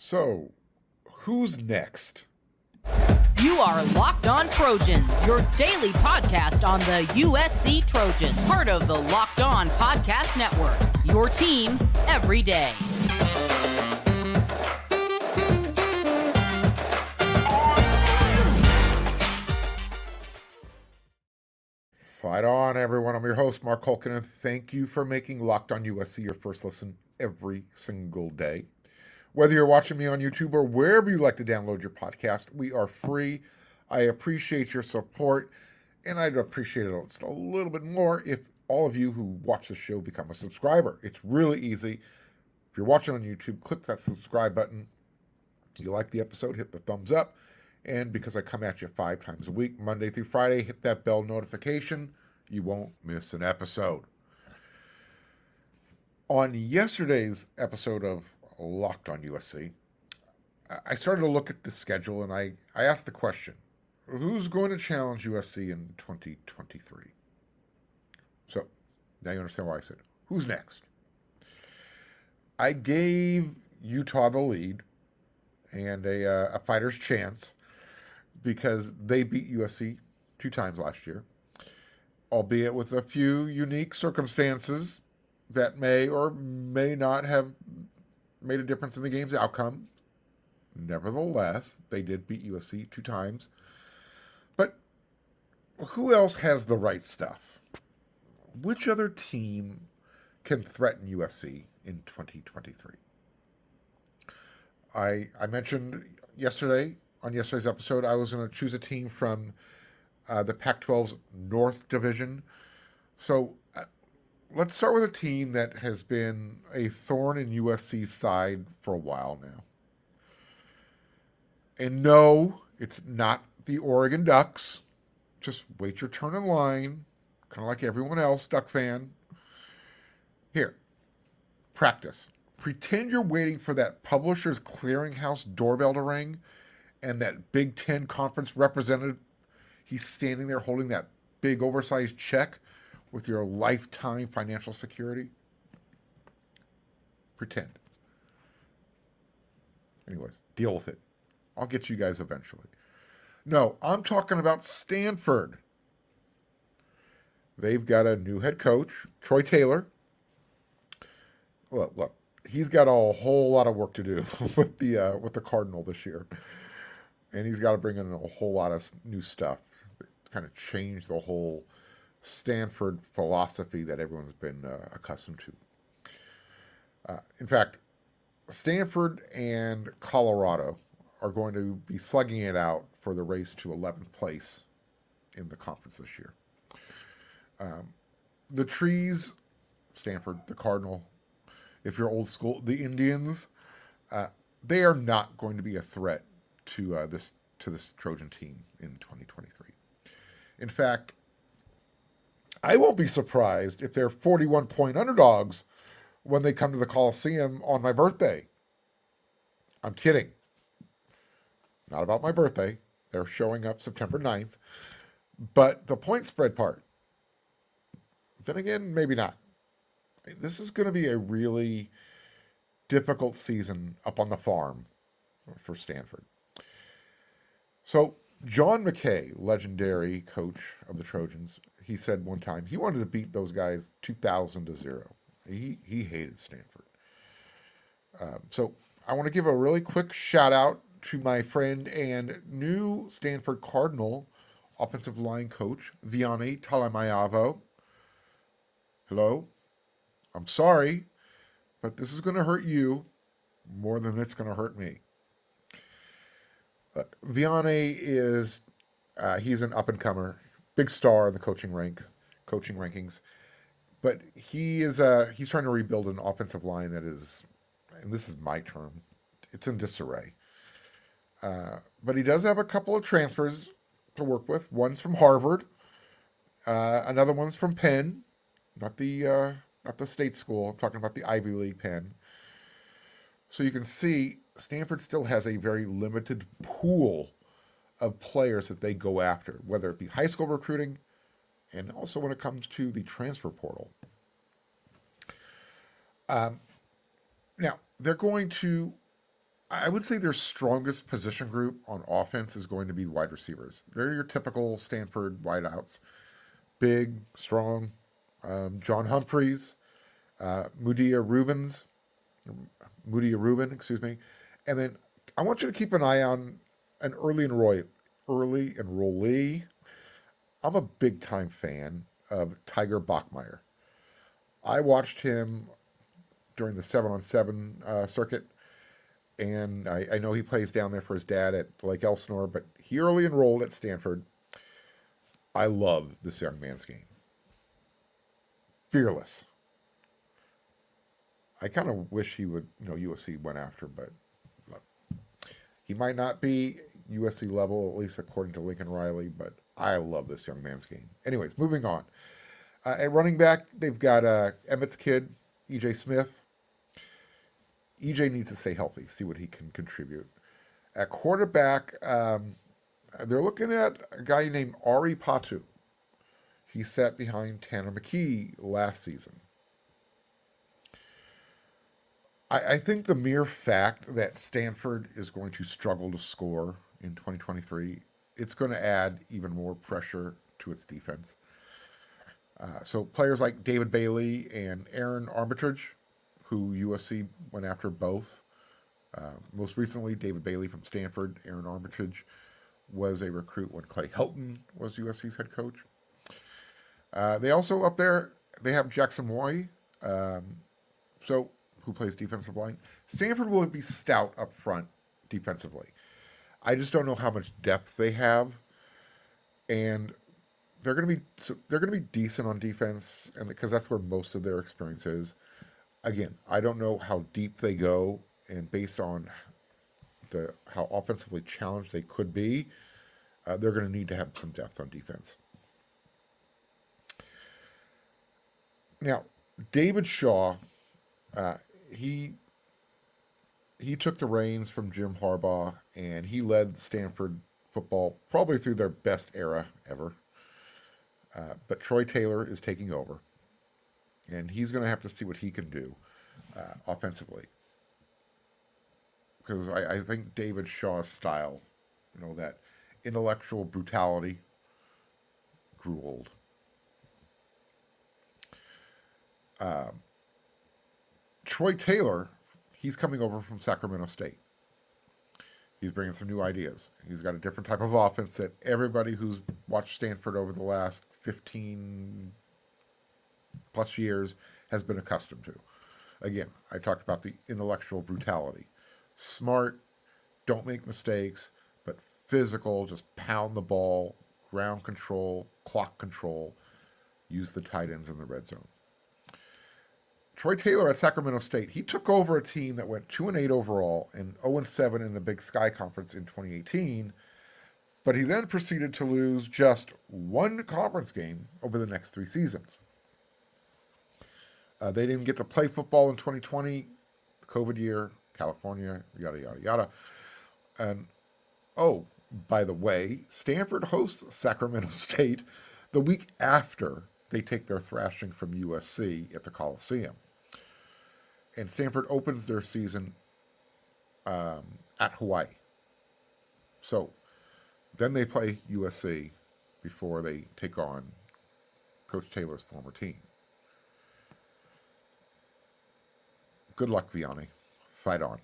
So, who's next? You are Locked On Trojans, your daily podcast on the USC Trojans, part of the Locked On Podcast Network. Your team every day. Fight on, everyone. I'm your host, Mark Hulkin, and thank you for making Locked On USC your first listen every single day. Whether you're watching me on YouTube or wherever you like to download your podcast, we are free. I appreciate your support, and I'd appreciate it a little bit more if all of you who watch the show become a subscriber. It's really easy. If you're watching on YouTube, click that subscribe button. If you like the episode, hit the thumbs up. And because I come at you five times a week, Monday through Friday, hit that bell notification. You won't miss an episode. On yesterday's episode of Locked on USC, I started to look at the schedule and I, I asked the question who's going to challenge USC in 2023? So now you understand why I said, who's next? I gave Utah the lead and a, uh, a fighter's chance because they beat USC two times last year, albeit with a few unique circumstances that may or may not have made a difference in the game's outcome. Nevertheless, they did beat USC two times. But who else has the right stuff? Which other team can threaten USC in 2023? I I mentioned yesterday on yesterday's episode I was going to choose a team from uh, the Pac-12's North Division. So let's start with a team that has been a thorn in USC's side for a while now. And no, it's not the Oregon Ducks. Just wait your turn in line, kind of like everyone else, Duck fan. Here, practice. Pretend you're waiting for that publisher's clearinghouse doorbell to ring and that Big Ten conference representative, he's standing there holding that big oversized check with your lifetime financial security? Pretend. Anyways, deal with it. I'll get you guys eventually. No, I'm talking about Stanford. They've got a new head coach, Troy Taylor. Well, look, he's got a whole lot of work to do with the uh, with the Cardinal this year, and he's got to bring in a whole lot of new stuff, kind of change the whole Stanford philosophy that everyone's been uh, accustomed to. Uh, in fact, Stanford and Colorado are going to be slugging it out for the race to 11th place in the conference this year. Um, the trees, Stanford, the Cardinal, if you're old school, the Indians, uh, they are not going to be a threat to uh, this to this Trojan team in 2023. In fact, I won't be surprised if they're 41 point underdogs when they come to the Coliseum on my birthday. I'm kidding. Not about my birthday. They're showing up September 9th. But the point spread part, then again, maybe not. This is going to be a really difficult season up on the farm for Stanford. So, John McKay, legendary coach of the Trojans, he said one time he wanted to beat those guys 2,000 to zero. He, he hated Stanford. Um, so, I want to give a really quick shout out to my friend and new Stanford Cardinal offensive line coach, Viane Talamaivao. Hello? I'm sorry, but this is going to hurt you more than it's going to hurt me. Uh, Viane is, uh, he's an up and comer, big star in the coaching rank, coaching rankings. But he is, uh, he's trying to rebuild an offensive line that is, and this is my term, it's in disarray. Uh, but he does have a couple of transfers to work with. One's from Harvard, uh, another one's from Penn, not the uh, not the state school. I'm talking about the Ivy League Penn. So you can see Stanford still has a very limited pool of players that they go after, whether it be high school recruiting, and also when it comes to the transfer portal. Um, now they're going to I would say their strongest position group on offense is going to be wide receivers. They're your typical Stanford wideouts, big, strong. Um, John Humphreys, uh, Mudia Rubens, Mudia Reuben, excuse me, and then I want you to keep an eye on an early enroll early enrollee. I'm a big time fan of Tiger Bachmeier. I watched him during the seven on seven uh, circuit and I, I, know he plays down there for his dad at Lake Elsinore, but he early enrolled at Stanford. I love this young man's game. Fearless. I kind of wish he would, you know, USC went after, but he might not be USC level, at least according to Lincoln Riley, but I love this young man's game. Anyways, moving on. Uh, at running back, they've got uh, Emmett's kid, EJ Smith. EJ needs to stay healthy, see what he can contribute. At quarterback, um, they're looking at a guy named Ari Patu. He sat behind Tanner McKee last season. I, I think the mere fact that Stanford is going to struggle to score in 2023, it's going to add even more pressure to its defense. Uh, so players like David Bailey and Aaron Armitage who USC went after both. Uh, most recently, David Bailey from Stanford, Aaron Armitage was a recruit when Clay Helton was USC's head coach. Uh, they also up there they have Jaxson Moi, um, so who plays defensive line. Stanford will be stout up front defensively. I just don't know how much depth they have, and they're going to be they're going to be decent on defense, and because that's where most of their experience is again, I don't know how deep they go, and based on the how offensively challenged they could be, uh, they're going to need to have some depth on defense. Now, David Shaw, uh, he he took the reins from Jim Harbaugh, and he led Stanford football probably through their best era ever. Uh, but Troy Taylor is taking over and he's going to have to see what he can do uh, offensively. Because I, I, think David Shaw's style, you know, that intellectual brutality, grew old. Um, Troy Taylor, he's coming over from Sacramento State. He's bringing some new ideas. He's got a different type of offense that everybody who's watched Stanford over the last 15, plus years has been accustomed to. Again, I talked about the intellectual brutality. Smart, don't make mistakes, but physical, just pound the ball, ground control, clock control, use the tight ends in the red zone. Troy Taylor at Sacramento State, he took over a team that went 2 and 8 overall and 0 and 7 in the Big Sky Conference in 2018, but he then proceeded to lose just one conference game over the next 3 seasons. Uh, they didn't get to play football in 2020, the COVID year, California, yada, yada, yada. And oh, by the way, Stanford hosts Sacramento State the week after they take their thrashing from USC at the Coliseum. And Stanford opens their season um, at Hawaii. So then they play USC before they take on Coach Taylor's former team. Good luck, Viane. Fight on.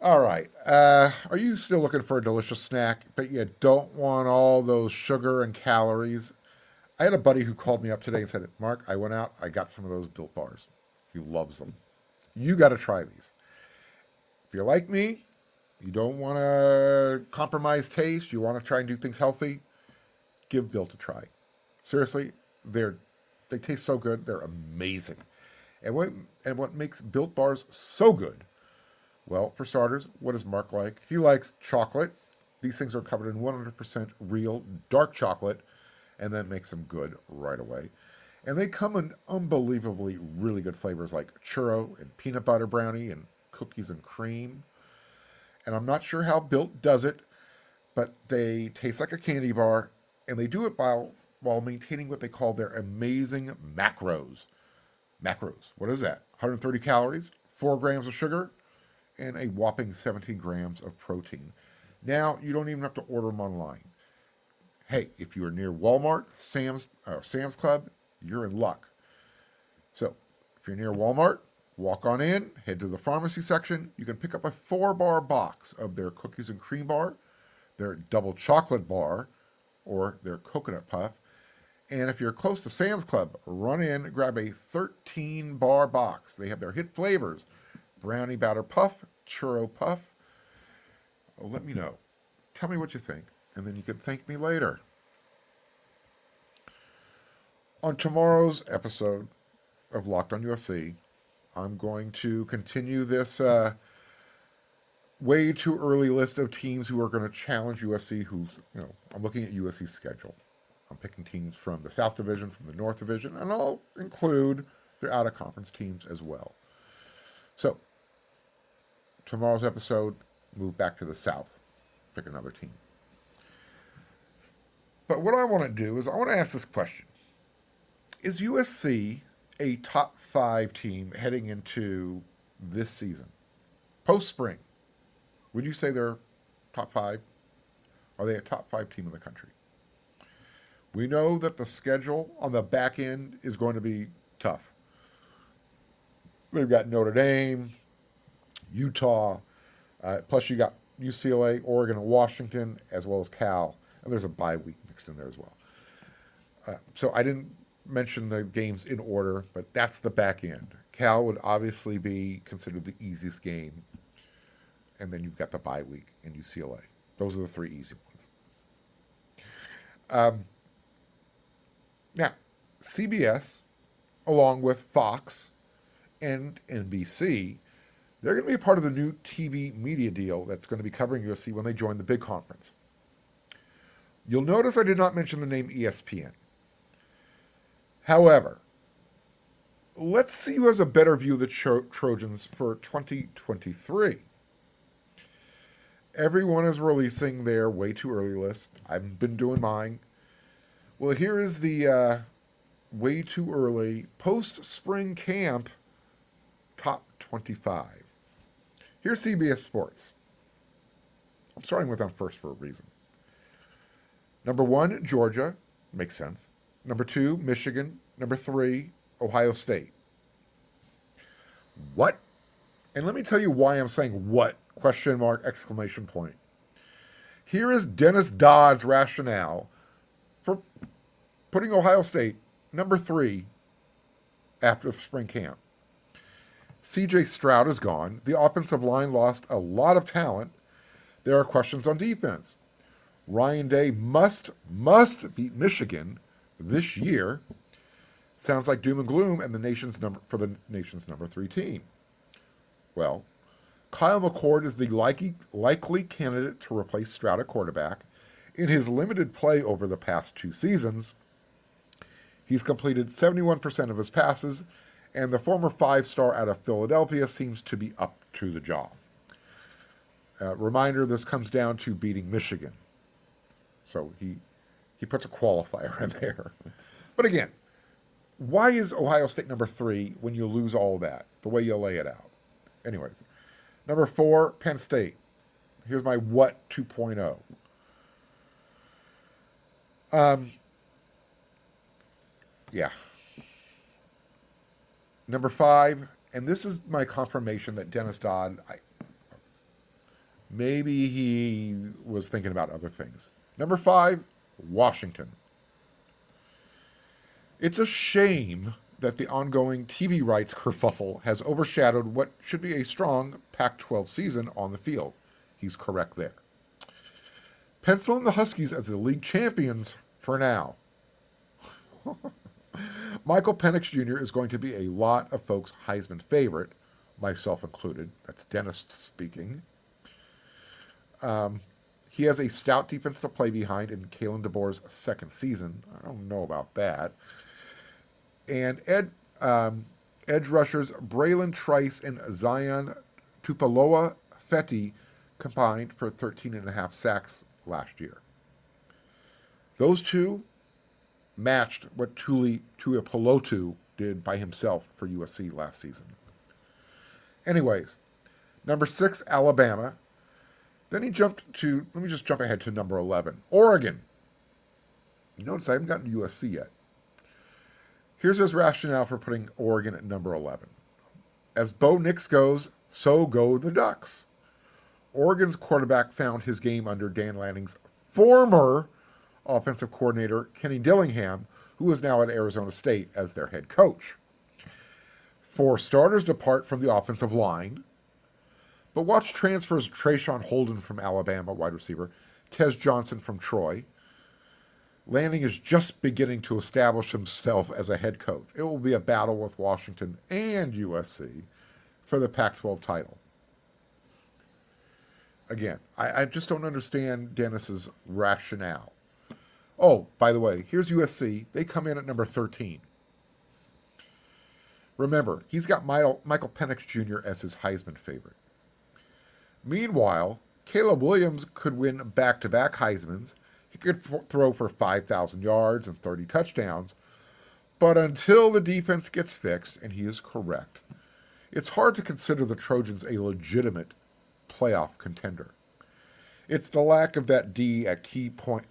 All right. Uh, are you still looking for a delicious snack, but you don't want all those sugar and calories? I had a buddy who called me up today and said, Mark, I went out, I got some of those built bars. He loves them. You got to try these. If you're like me, you don't want to compromise taste, you want to try and do things healthy, give Built a try. Seriously, they're they taste so good. They're amazing. And what and what makes Built Bars so good? Well, for starters, what does Mark like? He likes chocolate. These things are covered in 100% real dark chocolate, and that makes them good right away. And they come in unbelievably really good flavors like churro and peanut butter brownie and cookies and cream. And I'm not sure how Built does it, but they taste like a candy bar, and they do it while while maintaining what they call their amazing macros. Macros, what is that? 130 calories, 4 grams of sugar, and a whopping 17 grams of protein. Now, you don't even have to order them online. Hey, if you are near Walmart, Sam's, uh, Sam's Club, you're in luck. So, if you're near Walmart, walk on in, head to the pharmacy section. You can pick up a four bar box of their cookies and cream bar, their double chocolate bar, or their coconut puff. And if you're close to Sam's Club, run in, grab a 13 bar box. They have their hit flavors brownie batter puff, churro puff. Let me know. Tell me what you think, and then you can thank me later. On tomorrow's episode of Locked on USC, I'm going to continue this uh, way too early list of teams who are going to challenge USC. Who's, you know, I'm looking at USC's schedule. I'm picking teams from the South Division, from the North Division, and I'll include their out of conference teams as well. So, tomorrow's episode, move back to the South, pick another team. But what I want to do is I want to ask this question Is USC a top five team heading into this season? Post spring, would you say they're top five? Are they a top five team in the country? We know that the schedule on the back end is going to be tough. They've got Notre Dame, Utah, uh, plus you got UCLA, Oregon, and Washington, as well as Cal, and there's a bye week mixed in there as well. Uh, so I didn't mention the games in order, but that's the back end. Cal would obviously be considered the easiest game, and then you've got the bye week in UCLA. Those are the three easy ones. Um, now, CBS, along with Fox and NBC, they're going to be a part of the new TV media deal that's going to be covering USC when they join the big conference. You'll notice I did not mention the name ESPN. However, let's see who has a better view of the Tro- Trojans for 2023. Everyone is releasing their way too early list. I've been doing mine. Well, here is the uh, way too early post spring camp top 25. Here's CBS Sports. I'm starting with them first for a reason. Number one, Georgia. Makes sense. Number two, Michigan. Number three, Ohio State. What? And let me tell you why I'm saying what question mark exclamation point. Here is Dennis Dodd's rationale for putting Ohio State number three after the spring camp. CJ Stroud is gone. The offensive line lost a lot of talent. There are questions on defense. Ryan Day must must beat Michigan this year. Sounds like doom and gloom and the nation's number for the nation's number three team. Well, Kyle McCord is the likely, likely candidate to replace Stroud at quarterback. In his limited play over the past two seasons, he's completed 71% of his passes, and the former five star out of Philadelphia seems to be up to the job. Uh, reminder this comes down to beating Michigan. So he, he puts a qualifier in there. But again, why is Ohio State number three when you lose all that, the way you lay it out? Anyways, number four, Penn State. Here's my what 2.0. Um, yeah. Number five, and this is my confirmation that Dennis Dodd, I, maybe he was thinking about other things. Number five, Washington. It's a shame that the ongoing TV rights kerfuffle has overshadowed what should be a strong Pac 12 season on the field. He's correct there. Pencil in the Huskies as the league champions for now. Michael Penix Jr. is going to be a lot of folks' Heisman favorite, myself included. That's Dennis speaking. Um, he has a stout defense to play behind in Kalen DeBoer's second season. I don't know about that. And Ed um, edge rushers Bralen Trice and Zion Tupaloa Feti combined for 13 and a half sacks last year. Those two matched what Tuli Tuipulotu did by himself for USC last season. Anyways, number six, Alabama. Then he jumped to, let me just jump ahead to number 11, Oregon. You notice I haven't gotten to USC yet. Here's his rationale for putting Oregon at number 11. As Bo Nix goes, so go the Ducks. Oregon's quarterback found his game under Dan Lanning's former offensive coordinator, Kenny Dillingham, who is now at Arizona State as their head coach. Four starters depart from the offensive line. But watch transfers Traeshon Holden from Alabama, wide receiver, Tez Johnson from Troy. Lanning is just beginning to establish himself as a head coach. It will be a battle with Washington and USC for the Pac 12 title. Again, I, I, just don't understand Dennis's rationale. Oh, by the way, here's USC. They come in at number 13. Remember, he's got Michael, Michael Penix Jr. as his Heisman favorite. Meanwhile, Caleb Williams could win back to back Heisman's. He could f- throw for 5,000 yards and 30 touchdowns. But until the defense gets fixed, and he is correct, it's hard to consider the Trojans a legitimate playoff contender. It's the lack of that D at key points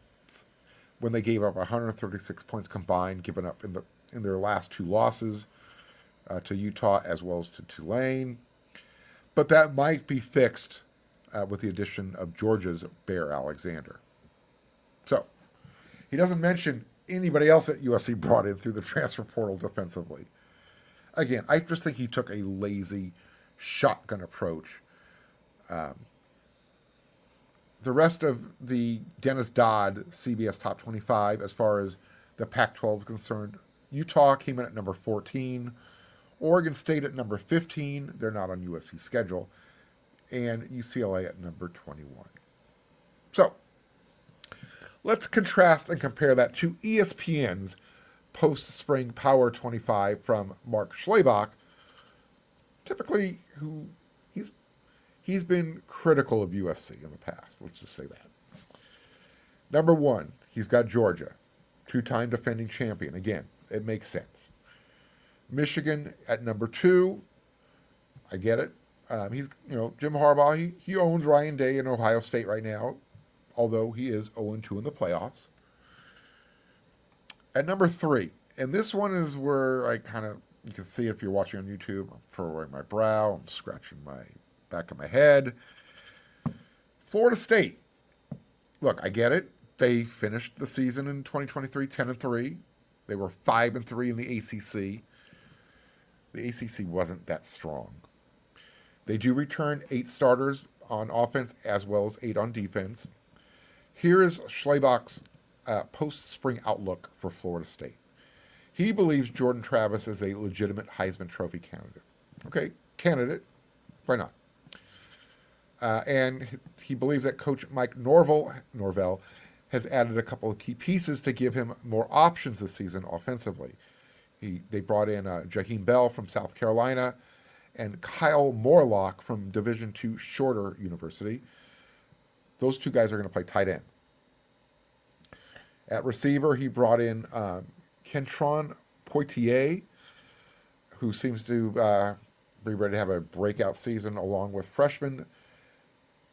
when they gave up 136 points combined, given up in the in their last two losses uh, to Utah as well as to Tulane. But that might be fixed uh, with the addition of Georgia's Bear Alexander. So he doesn't mention anybody else that USC brought in through the transfer portal defensively. Again, I just think he took a lazy shotgun approach. Um, the rest of the Dennis Dodd CBS Top 25, as far as the Pac 12 is concerned, Utah came in at number 14. Oregon State at number 15. They're not on USC's schedule. And UCLA at number 21. So, let's contrast and compare that to ESPN's post spring Power 25 from Mark Schlabach, typically who he's he's been critical of USC in the past. Let's just say that. Number one, he's got Georgia, two-time defending champion. Again, it makes sense. Michigan at number two. I get it. Um, he's, you know, Jim Harbaugh, he, he owns Ryan Day in Ohio State right now, although he is 0 2 in the playoffs. At number three, and this one is where I kind of, you can see if you're watching on YouTube, I'm furrowing my brow, I'm scratching my back of my head. Florida State. Look, I get it. They finished the season in 2023 10 and 3. They were 5 and 3 in the ACC the ACC wasn't that strong. They do return eight starters on offense as well as eight on defense. Here is Schlabach's uh, post spring outlook for Florida State. He believes Jordan Travis is a legitimate Heisman Trophy candidate. Okay, candidate. Why not? Uh, and he believes that coach Mike Norvell has added a couple of key pieces to give him more options this season offensively. He, they brought in uh, Jaheim Bell from South Carolina and Kyle Morlock from Division II Shorter University. Those two guys are going to play tight end. At receiver, he brought in um, Kentron Poitier, who seems to uh, be ready to have a breakout season, along with freshman,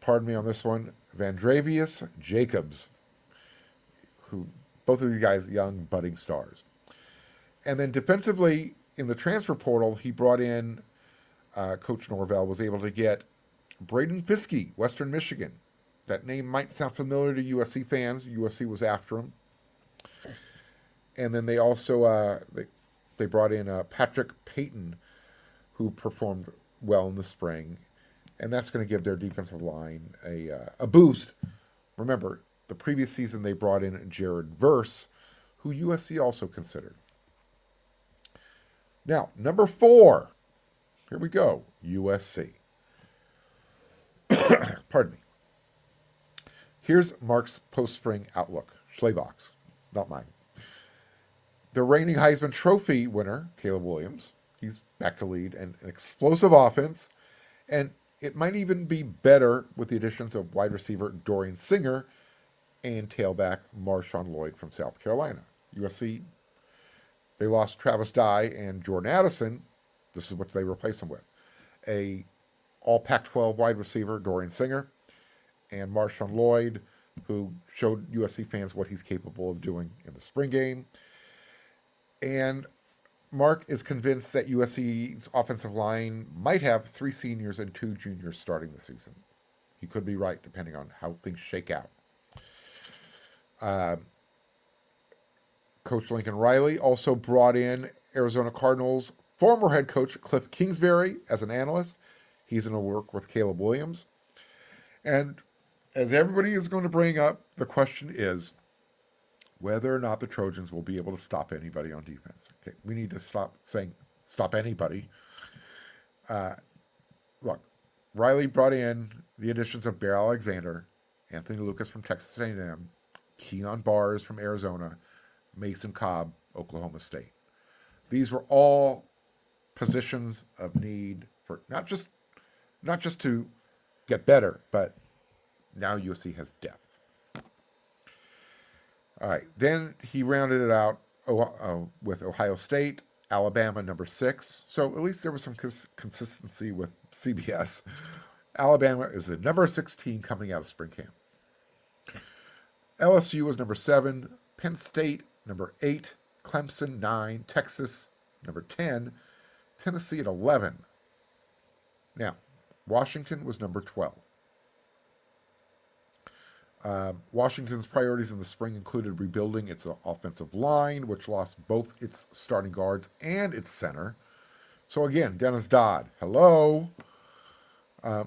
pardon me on this one, Vandrevius Jacobs, who both of these guys young budding stars. And then defensively, in the transfer portal, he brought in uh, Coach Norvell was able to get Braden Fiske, Western Michigan. That name might sound familiar to USC fans. USC was after him. And then they also uh, they, they brought in uh, Patrick Payton, who performed well in the spring, and that's going to give their defensive line a uh, a boost. Remember, the previous season they brought in Jared Verse, who USC also considered. Now, number four. Here we go. USC. Pardon me. Here's Mark's post spring outlook. Schlabach's, not mine. The reigning Heisman Trophy winner, Caleb Williams, he's back to lead and an explosive offense. And it might even be better with the additions of wide receiver Dorian Singer and tailback Marshawn Lloyd from South Carolina. USC they lost Travis Dye and Jordan Addison. This is what they replaced him with. a all Pac-12 wide receiver, Dorian Singer, and Marshawn Lloyd, who showed USC fans what he's capable of doing in the spring game. And Mark is convinced that USC's offensive line might have three seniors and two juniors starting the season. He could be right, depending on how things shake out. Uh, coach Lincoln Riley also brought in Arizona Cardinals former head coach Cliff Kingsbury as an analyst. He's going to work with Caleb Williams. And as everybody is going to bring up, the question is whether or not the Trojans will be able to stop anybody on defense. Okay, we need to stop saying stop anybody. Uh, look, Riley brought in the additions of Bear Alexander, Anthony Lucas from Texas A&M, Kyon Barrs from Arizona, Mason Cobb, Oklahoma State. These were all positions of need for not just not just to get better, but now USC has depth. All right, then he rounded it out uh, with Ohio State, Alabama number six. So at least there was some cons- consistency with CBS. Alabama is the number six team coming out of spring camp. LSU was number seven, Penn State number eight, Clemson nine, Texas number 10, Tennessee at 11. Now, Washington was number 12. Uh, Washington's priorities in the spring included rebuilding its offensive line, which lost both its starting guards and its center. So again, Dennis Dodd, hello. Uh,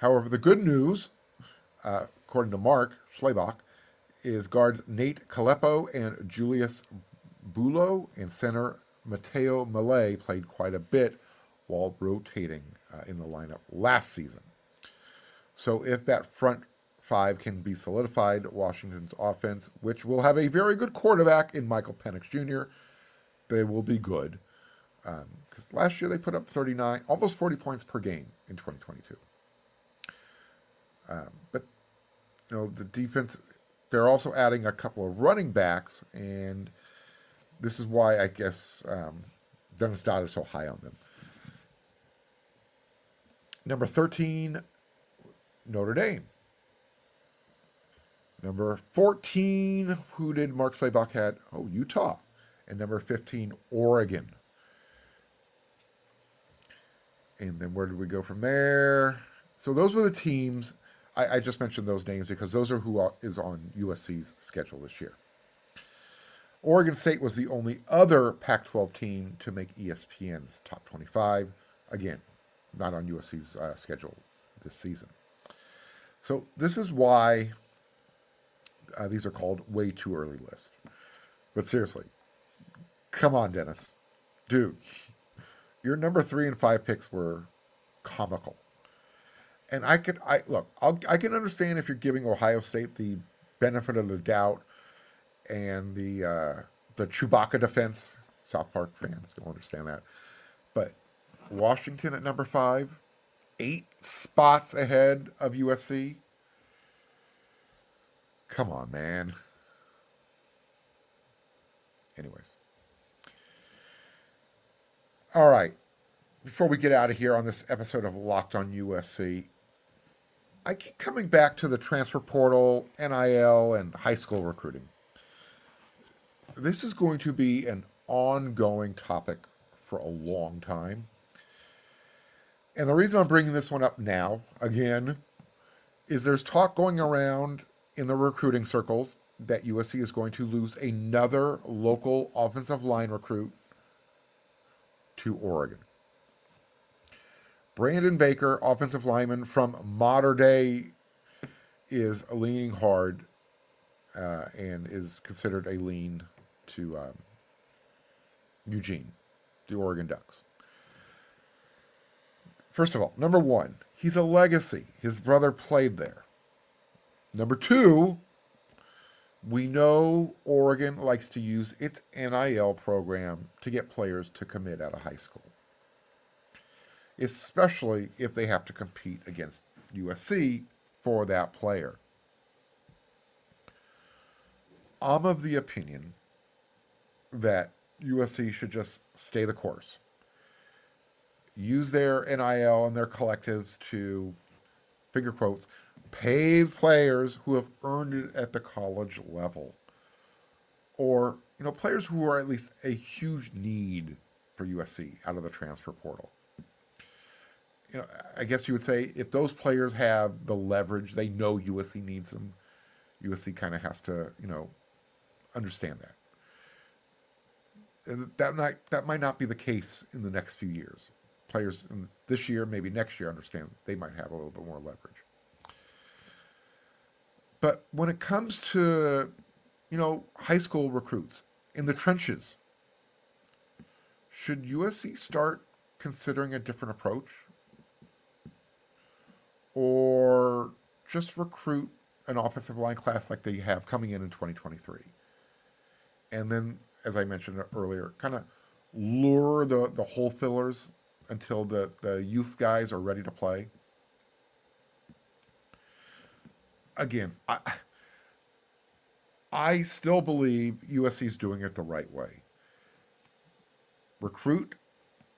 however, the good news, uh, according to Mark Schlabach, is guards Nate Kalepo and Julius Buelow and center Matteo Mele played quite a bit while rotating uh, in the lineup last season. So if that front five can be solidified, Washington's offense, which will have a very good quarterback in Michael Penix Jr., they will be good. Um, last year they put up 39, almost 40 points per game in 2022. Um, but you know the defense, they're also adding a couple of running backs, and this is why I guess um, Dennis Dodd is so high on them. Number 13, Notre Dame. Number 14, who did Mark Schlabach had? Oh, Utah. And number 15, Oregon. And then where did we go from there? So those were the teams. I, I just mentioned those names because those are who is on USC's schedule this year. Oregon State was the only other Pac 12 team to make ESPN's top 25. Again, not on USC's uh, schedule this season. So, this is why uh, these are called way too early lists. But seriously, come on, Dennis. Dude, your number three and five picks were comical. And I could, I look, I'll, I can understand if you're giving Ohio State the benefit of the doubt and the uh, the Chewbacca defense. South Park fans don't understand that, but Washington at number five, eight spots ahead of USC. Come on, man. Anyways. All right. Before we get out of here on this episode of Locked on USC, I keep coming back to the transfer portal, NIL, and high school recruiting this is going to be an ongoing topic for a long time. And the reason I'm bringing this one up now, again, is there's talk going around in the recruiting circles that USC is going to lose another local offensive line recruit to Oregon. Brandon Baker, offensive lineman from Mater Dei, is leaning hard uh, and is considered a lean to um, Eugene, the Oregon Ducks. First of all, number one, he's a legacy. His brother played there. Number two, we know Oregon likes to use its NIL program to get players to commit out of high school, especially if they have to compete against USC for that player. I'm of the opinion that USC should just stay the course. use their NIL and their collectives to, finger quotes, pay players who have earned it at the college level. Or, you know, players who are at least a huge need for USC out of the transfer portal. You know, I guess you would say if those players have the leverage, they know USC needs them. USC kind of has to, you know, understand that. And that might that might not be the case in the next few years. Players this year, maybe next year, understand they might have a little bit more leverage. But when it comes to, you know, high school recruits in the trenches, should USC start considering a different approach? Or just recruit an offensive line class like they have coming in in 2023? And then, as I mentioned earlier, kind of lure the, the hole fillers until the, the youth guys are ready to play. Again, I, I still believe USC is doing it the right way. Recruit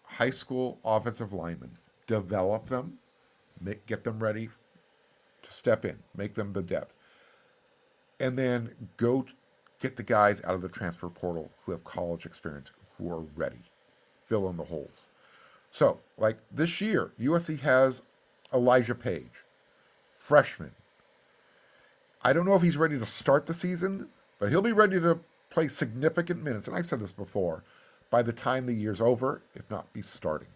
high school offensive linemen, develop them, make, get them ready to step in, make them the depth, and then go get the guys out of the transfer portal who have college experience, who are ready, fill in the holes. So, like this year, USC has Elijah Paige, freshman. I don't know if he's ready to start the season, but he'll be ready to play significant minutes. And I've said this before by the time the year's over, if not be starting.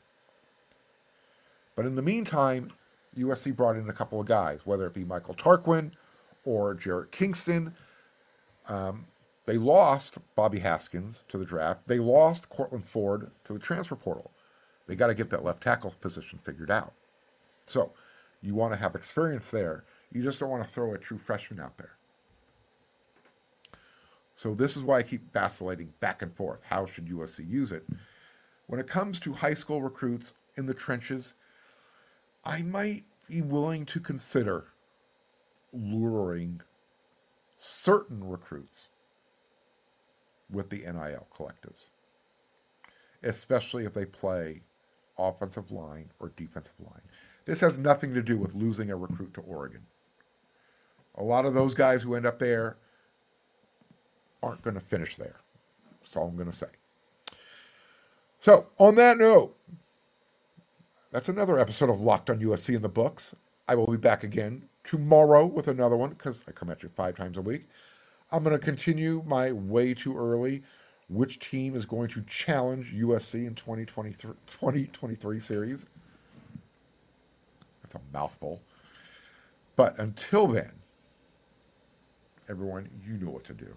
But in the meantime, USC brought in a couple of guys, whether it be Michael Tarquin or Jarrett Kingston. Um, they lost Bobby Haskins to the draft. They lost Courtland Ford to the transfer portal. They got to get that left tackle position figured out. So you want to have experience there. You just don't want to throw a true freshman out there. So this is why I keep vacillating back and forth. How should USC use it? When it comes to high school recruits in the trenches, I might be willing to consider luring certain recruits with the NIL collectives, especially if they play offensive line or defensive line. This has nothing to do with losing a recruit to Oregon. A lot of those guys who end up there aren't going to finish there. That's all I'm going to say. So, on that note, that's another episode of Locked on USC in the books. I will be back again tomorrow with another one because I come at you five times a week. I'm going to continue my way too early. Which team is going to challenge USC in 2023, 2023 series? That's a mouthful. But until then, everyone, you know what to do.